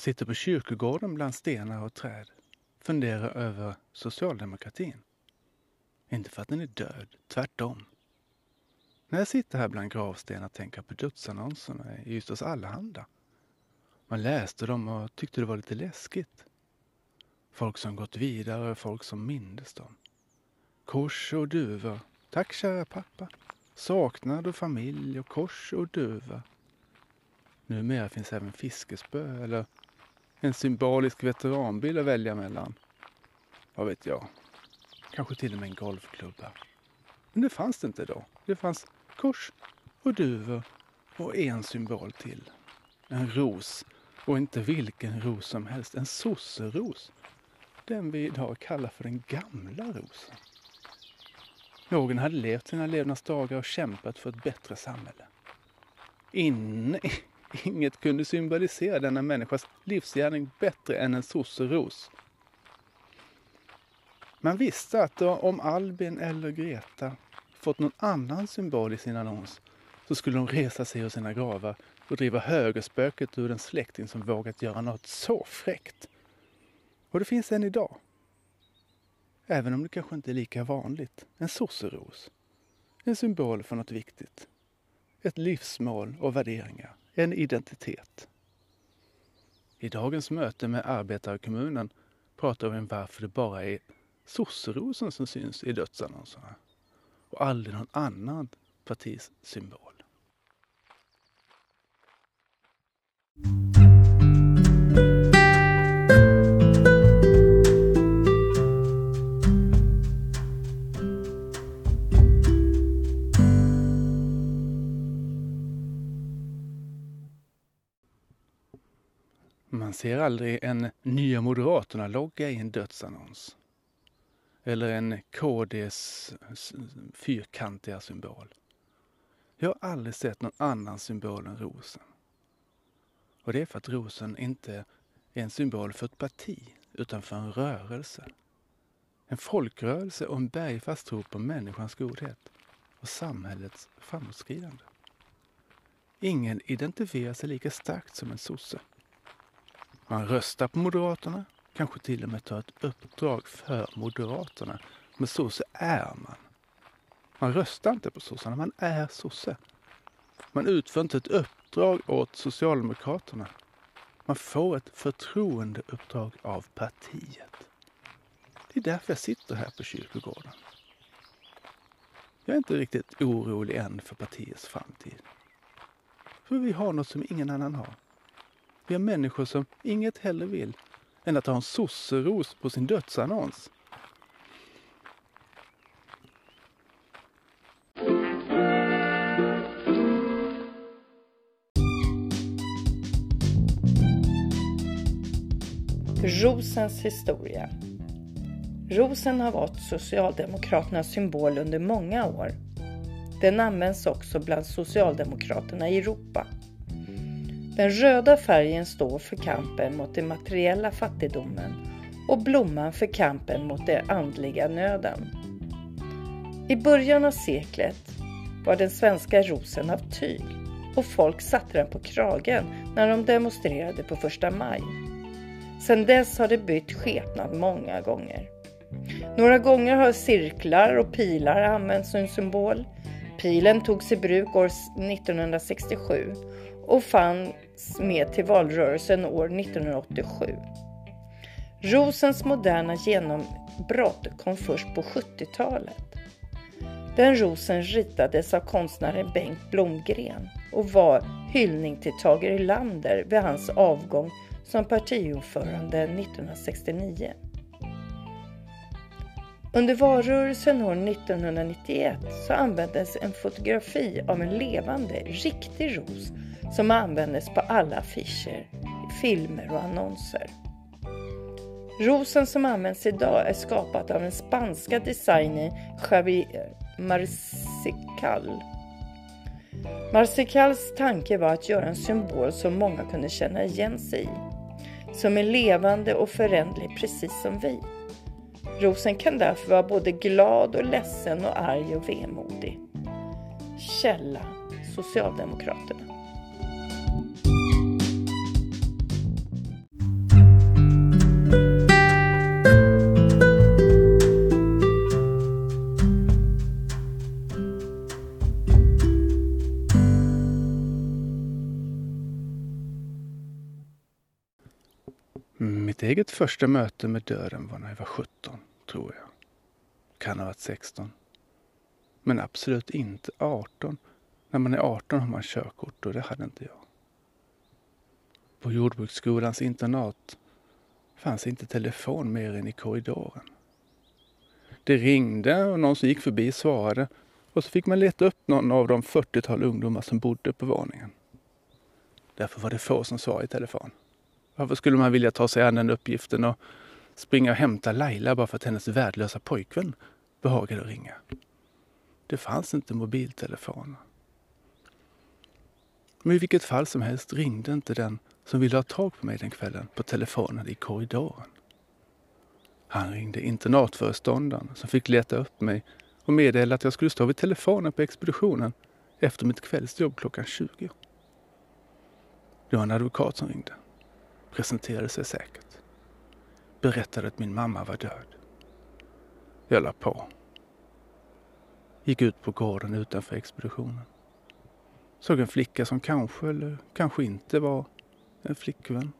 Jag sitter på kyrkogården bland stenar och träd. Funderar över socialdemokratin. Inte för att den är död, tvärtom. När jag sitter här bland gravstenar tänker jag på dödsannonserna i Ystads Allehanda. Man läste dem och tyckte det var lite läskigt. Folk som gått vidare, folk som mindes dem. Kors och duvor. Tack kära pappa. Saknad och familj och kors och duva. Numera finns även fiskespö eller en symbolisk veteranbil att välja mellan. Vad vet jag? Kanske till och med en golfklubba. Men det fanns det inte då. Det fanns kors och duvor och en symbol till. En ros. Och inte vilken ros som helst. En sosseros. Den vi idag kallar för den gamla rosen. Någon hade levt sina levnadsdagar och kämpat för ett bättre samhälle. Inne, inget kunde symbolisera denna människas livsgärning bättre än en sosseros. Man visste att om Albin eller Greta fått någon annan symbol i sin annons så skulle de resa sig ur sina gravar och driva högerspöket ur en släkting som vågat göra något så fräckt. Och det finns än idag. Även om det kanske inte är lika vanligt. En sosseros. En symbol för något viktigt. Ett livsmål och värderingar. En identitet. I dagens möte med arbetarkommunen pratar vi om varför det bara är sosserosen som syns i dödsannonserna och aldrig någon annan partis symbol. Man ser aldrig en Nya Moderaterna-logga i en dödsannons. Eller en KDs fyrkantiga symbol. Jag har aldrig sett någon annan symbol än rosen. Och det är för att rosen inte är en symbol för ett parti, utan för en rörelse. En folkrörelse och en bergfast tro på människans godhet och samhällets framåtskridande. Ingen identifierar sig lika starkt som en sosse. Man röstar på Moderaterna, kanske till och med tar ett uppdrag för Moderaterna. Men sosse är man. Man röstar inte på sossarna, man är sosse. Man utför inte ett uppdrag åt Socialdemokraterna. Man får ett förtroendeuppdrag av partiet. Det är därför jag sitter här på kyrkogården. Jag är inte riktigt orolig än för partiets framtid. För vi har något som ingen annan har. Vi har människor som inget hellre vill än att ha en sosseros på sin dödsannons. Rosens historia. Rosen har varit Socialdemokraternas symbol under många år. Den används också bland Socialdemokraterna i Europa. Den röda färgen står för kampen mot den materiella fattigdomen och blomman för kampen mot den andliga nöden. I början av seklet var den svenska rosen av tyg och folk satte den på kragen när de demonstrerade på första maj. Sedan dess har det bytt skepnad många gånger. Några gånger har cirklar och pilar använts som symbol. Pilen togs i bruk år 1967 och fanns med till valrörelsen år 1987. Rosens moderna genombrott kom först på 70-talet. Den rosen ritades av konstnären Bengt Blomgren och var hyllning till Tage Erlander vid hans avgång som partiordförande 1969. Under valrörelsen år 1991 så användes en fotografi av en levande, riktig ros som användes på alla affischer, filmer och annonser. Rosen som används idag är skapad av den spanska designern Javier Marcical. Marcicals tanke var att göra en symbol som många kunde känna igen sig i. Som är levande och föränderlig precis som vi. Rosen kan därför vara både glad och ledsen och arg och vemodig. Källa Socialdemokraterna. Mitt eget första möte med döden var när jag var 17, tror jag. Kan ha varit 16. Men absolut inte 18. När man är 18 har man körkort och det hade inte jag. På jordbruksskolans internat fanns inte telefon mer än i korridoren. Det ringde och någon som gick förbi svarade och så fick man leta upp någon av de 40-tal ungdomar som bodde på våningen. Därför var det få som svarade i telefon. Varför skulle man vilja ta sig an den uppgiften och springa och hämta Laila bara för att hennes värdelösa pojkvän behagade ringa? Det fanns inte mobiltelefoner. Men i vilket fall som helst ringde inte den som ville ha tag på mig den kvällen på telefonen i korridoren. Han ringde internatföreståndaren som fick leta upp mig och meddela att jag skulle stå vid telefonen på expeditionen efter mitt kvällsjobb klockan 20. Det var en advokat som ringde. Presenterade sig säkert. Berättade att min mamma var död. Jag la på. Gick ut på gården utanför expeditionen. Såg en flicka som kanske eller kanske inte var en flickvän.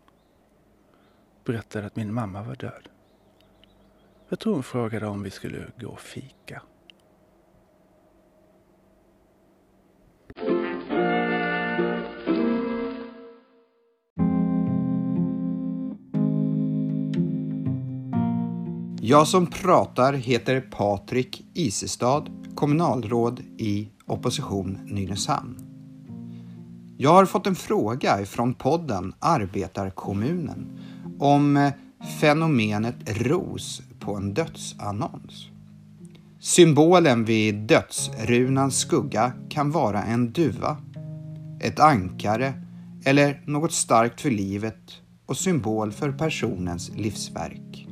Berättade att min mamma var död. Jag tror hon frågade om vi skulle gå och fika. Jag som pratar heter Patrik Isestad, kommunalråd i opposition Nynäshamn. Jag har fått en fråga från podden Arbetarkommunen om eh, fenomenet ros på en dödsannons. Symbolen vid dödsrunans skugga kan vara en duva, ett ankare eller något starkt för livet och symbol för personens livsverk.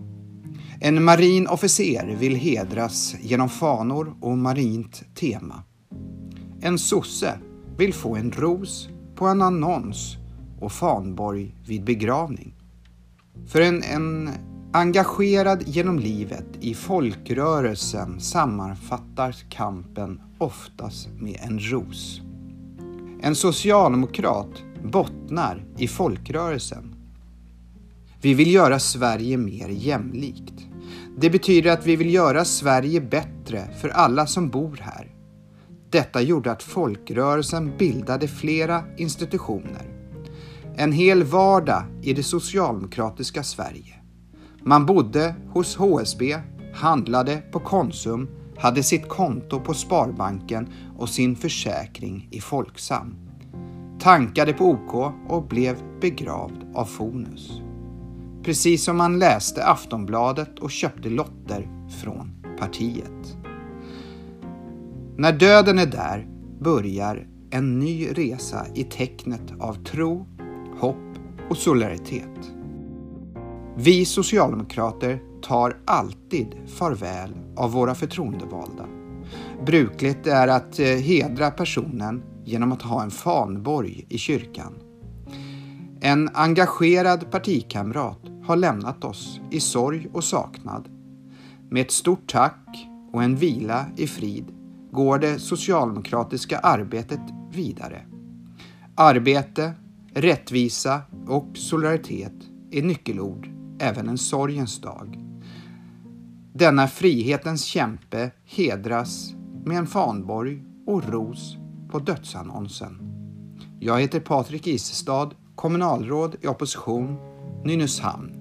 En marin officer vill hedras genom fanor och marint tema. En sosse vill få en ros på en annons och fanborg vid begravning. För en, en engagerad genom livet i folkrörelsen sammanfattar kampen oftast med en ros. En socialdemokrat bottnar i folkrörelsen. Vi vill göra Sverige mer jämlikt. Det betyder att vi vill göra Sverige bättre för alla som bor här. Detta gjorde att folkrörelsen bildade flera institutioner. En hel vardag i det socialdemokratiska Sverige. Man bodde hos HSB, handlade på Konsum, hade sitt konto på Sparbanken och sin försäkring i Folksam. Tankade på OK och blev begravd av Fonus. Precis som man läste Aftonbladet och köpte lotter från partiet. När döden är där börjar en ny resa i tecknet av tro, hopp och solidaritet. Vi socialdemokrater tar alltid farväl av våra förtroendevalda. Brukligt är att eh, hedra personen genom att ha en fanborg i kyrkan. En engagerad partikamrat har lämnat oss i sorg och saknad. Med ett stort tack och en vila i frid går det socialdemokratiska arbetet vidare. Arbete, rättvisa och solidaritet är nyckelord även en sorgens dag. Denna frihetens kämpe hedras med en fanborg och ros på dödsannonsen. Jag heter Patrik Isestad, kommunalråd i opposition, Nynäshamn.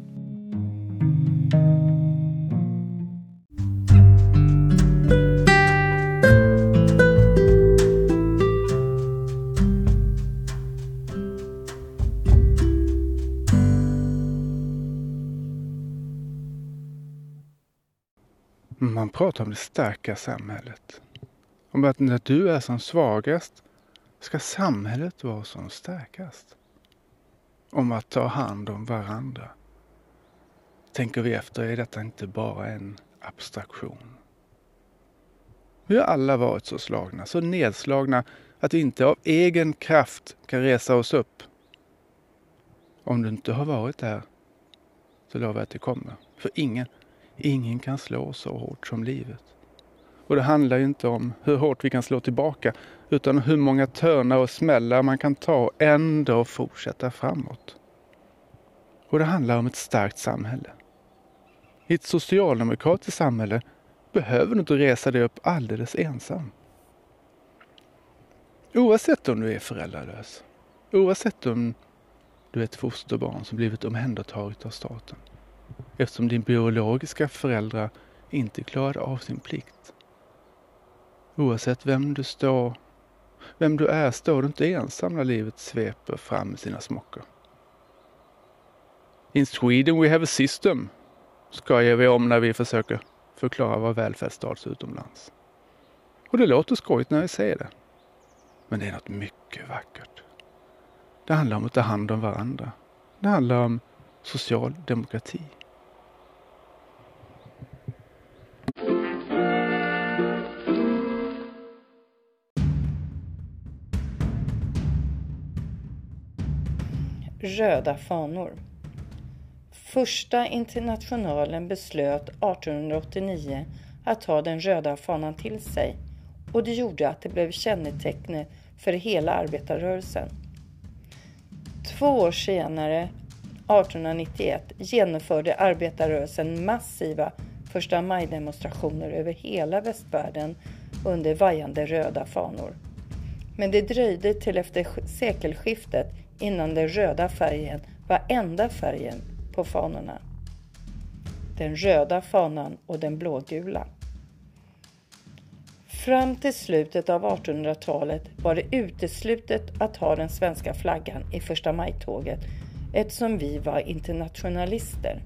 Pratar om det starka samhället. Om att när du är som svagast ska samhället vara som starkast. Om att ta hand om varandra. Tänker vi efter är detta inte bara en abstraktion. Vi har alla varit så slagna, så nedslagna att vi inte av egen kraft kan resa oss upp. Om du inte har varit där så lovar jag att det kommer. För ingen Ingen kan slå så hårt som livet. Och det handlar ju inte om hur hårt vi kan slå tillbaka utan hur många törnar och smällar man kan ta och ändå fortsätta framåt. Och det handlar om ett starkt samhälle. I ett socialdemokratiskt samhälle behöver du inte resa dig upp alldeles ensam. Oavsett om du är föräldralös, oavsett om du är ett fosterbarn som blivit omhändertaget av staten eftersom din biologiska föräldrar inte klarade av sin plikt. Oavsett vem du står, vem du är, står du inte ensam när livet sveper fram med sina smockor. In Sweden we have a system, skojar vi om när vi försöker förklara vår välfärdsstat utomlands. Och det låter skojigt när vi säger det. Men det är något mycket vackert. Det handlar om att ta hand om varandra. Det handlar om social demokrati. Röda fanor. Första internationalen beslöt 1889 att ta den röda fanan till sig och det gjorde att det blev kännetecknet för hela arbetarrörelsen. Två år senare, 1891, genomförde arbetarrörelsen massiva första maj-demonstrationer över hela västvärlden under vajande röda fanor. Men det dröjde till efter sekelskiftet innan den röda färgen var enda färgen på fanorna. Den röda fanan och den blågula. Fram till slutet av 1800-talet var det uteslutet att ha den svenska flaggan i första maj-tåget eftersom vi var internationalister.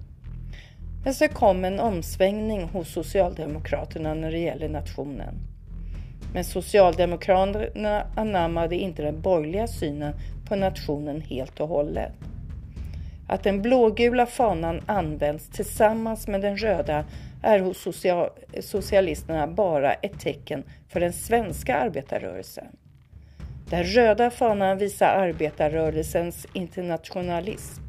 Men så kom en omsvängning hos Socialdemokraterna när det gäller nationen. Men Socialdemokraterna anammade inte den borgerliga synen på nationen helt och hållet. Att den blågula fanan används tillsammans med den röda är hos social socialisterna bara ett tecken för den svenska arbetarrörelsen. Den röda fanan visar arbetarrörelsens internationalism.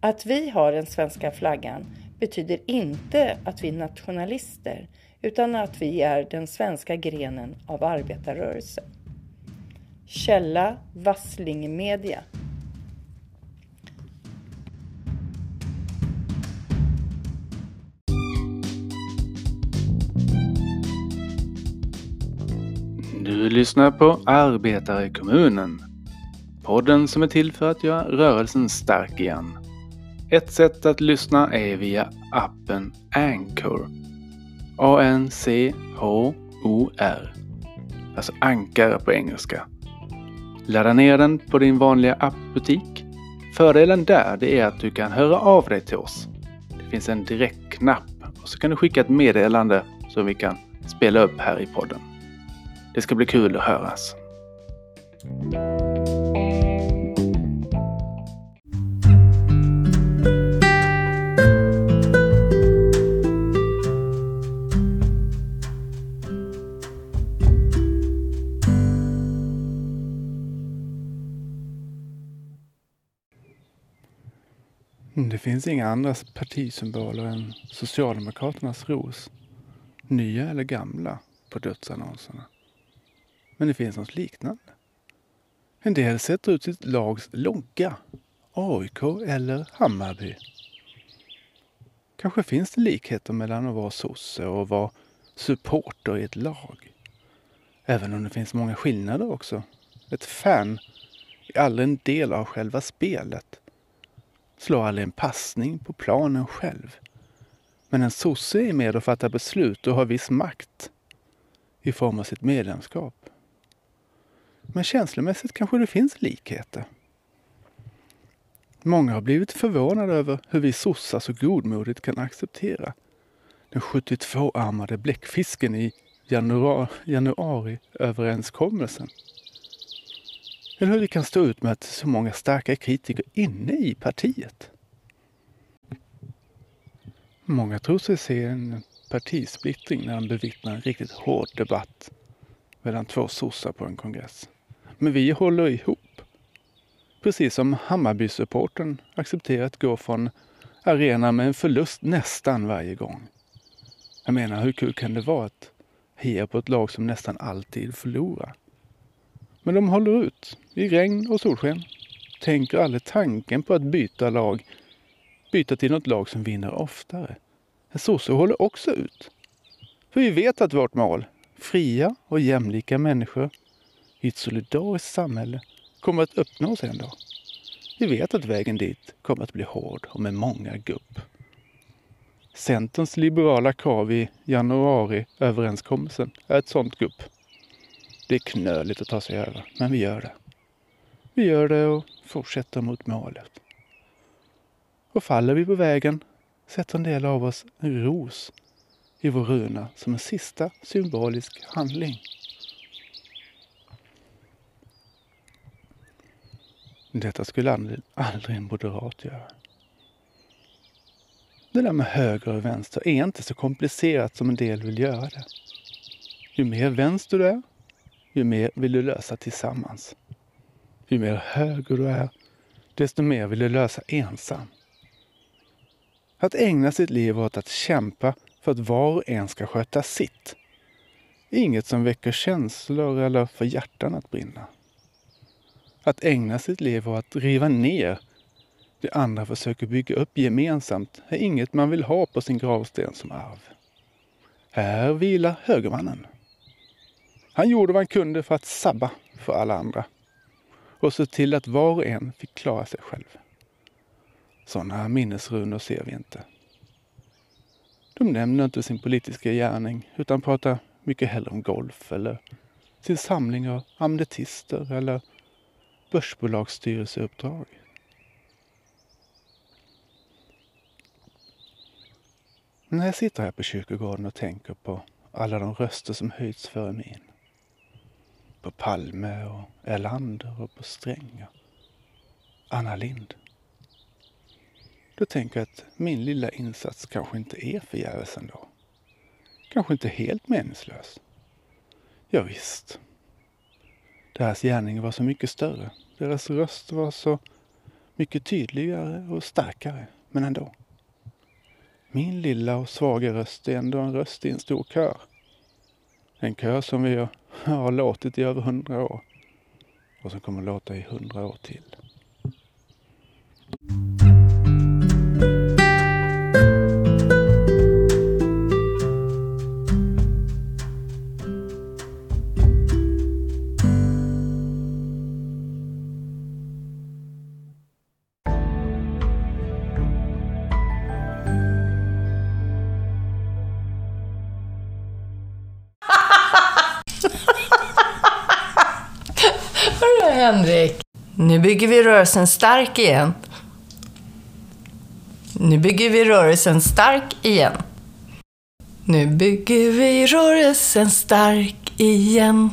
Att vi har den svenska flaggan betyder inte att vi är nationalister utan att vi är den svenska grenen av arbetarrörelsen. Källa Vassling Media Du lyssnar på Arbetare i kommunen. Podden som är till för att göra rörelsen stark igen. Ett sätt att lyssna är via appen Anchor. A-N-C-H-O-R. Alltså ankare på engelska. Ladda ner den på din vanliga appbutik. Fördelen där det är att du kan höra av dig till oss. Det finns en direktknapp och så kan du skicka ett meddelande som vi kan spela upp här i podden. Det ska bli kul att höras. Finns inga andra partisymboler än Socialdemokraternas ros. Nya eller gamla på dödsannonserna. Men det finns något liknande. En del sätter ut sitt lags logga. AIK eller Hammarby. Kanske finns det likheter mellan att vara sosse och vara supporter i ett lag. Även om det finns många skillnader också. Ett fan är aldrig en del av själva spelet. Slår aldrig en passning på planen själv. Men en sosse är med och fattar beslut och har viss makt i form av sitt medlemskap. Men känslomässigt kanske det finns likheter. Många har blivit förvånade över hur vi sossar så godmodigt kan acceptera den 72-armade bläckfisken i januari, januariöverenskommelsen. Eller hur vi kan stå ut med att så många starka kritiker inne i partiet. Många tror sig se en partisplittring när de bevittnar en riktigt hård debatt mellan två sossar på en kongress. Men vi håller ihop. Precis som Hammarbysupporten accepterar att gå från arenan med en förlust nästan varje gång. Jag menar, hur kul kan det vara att heja på ett lag som nästan alltid förlorar? Men de håller ut i regn och solsken. Tänker aldrig tanken på att byta lag byta till något lag som vinner oftare. En sosse håller också ut. För vi vet att vårt mål, fria och jämlika människor i ett solidariskt samhälle, kommer att uppnås en dag. Vi vet att vägen dit kommer att bli hård och med många gupp. Centerns liberala krav i januariöverenskommelsen är ett sådant gupp. Det är knöligt att ta sig över, men vi gör det. Vi gör det och fortsätter mot målet. Och faller vi på vägen sätter en del av oss en ros i vår runa som en sista symbolisk handling. Detta skulle aldrig, aldrig en moderat göra. Det där med höger och vänster är inte så komplicerat som en del vill göra det. Ju mer vänster du är, ju mer vill du lösa tillsammans. Ju mer höger du är, desto mer vill du lösa ensam. Att ägna sitt liv åt att kämpa för att var och en ska sköta sitt är inget som väcker känslor eller får hjärtan att brinna. Att ägna sitt liv åt att riva ner det andra försöker bygga upp gemensamt är inget man vill ha på sin gravsten som arv. Här vilar högermannen. Han gjorde vad han kunde för att sabba för alla andra och se till att var och en fick klara sig själv. Sådana minnesrunor ser vi inte. De nämner inte sin politiska gärning utan pratar mycket hellre om golf eller sin samling av amnetister eller börsbolagsstyrelseuppdrag. När jag sitter här på kyrkogården och tänker på alla de röster som höjts före min. På Palme och Erlander och på Sträng och Anna Lind. Då tänker jag att min lilla insats kanske inte är förgäves ändå. Kanske inte helt meningslös. Ja, visst. Deras gärning var så mycket större. Deras röst var så mycket tydligare och starkare. Men ändå. Min lilla och svaga röst är ändå en röst i en stor kör. En kör som vi har låtit i över hundra år och som kommer låta i hundra år till. Bygger vi rörelsen stark igen. Nu bygger vi rörelsen stark igen. Nu bygger vi rörelsen stark igen.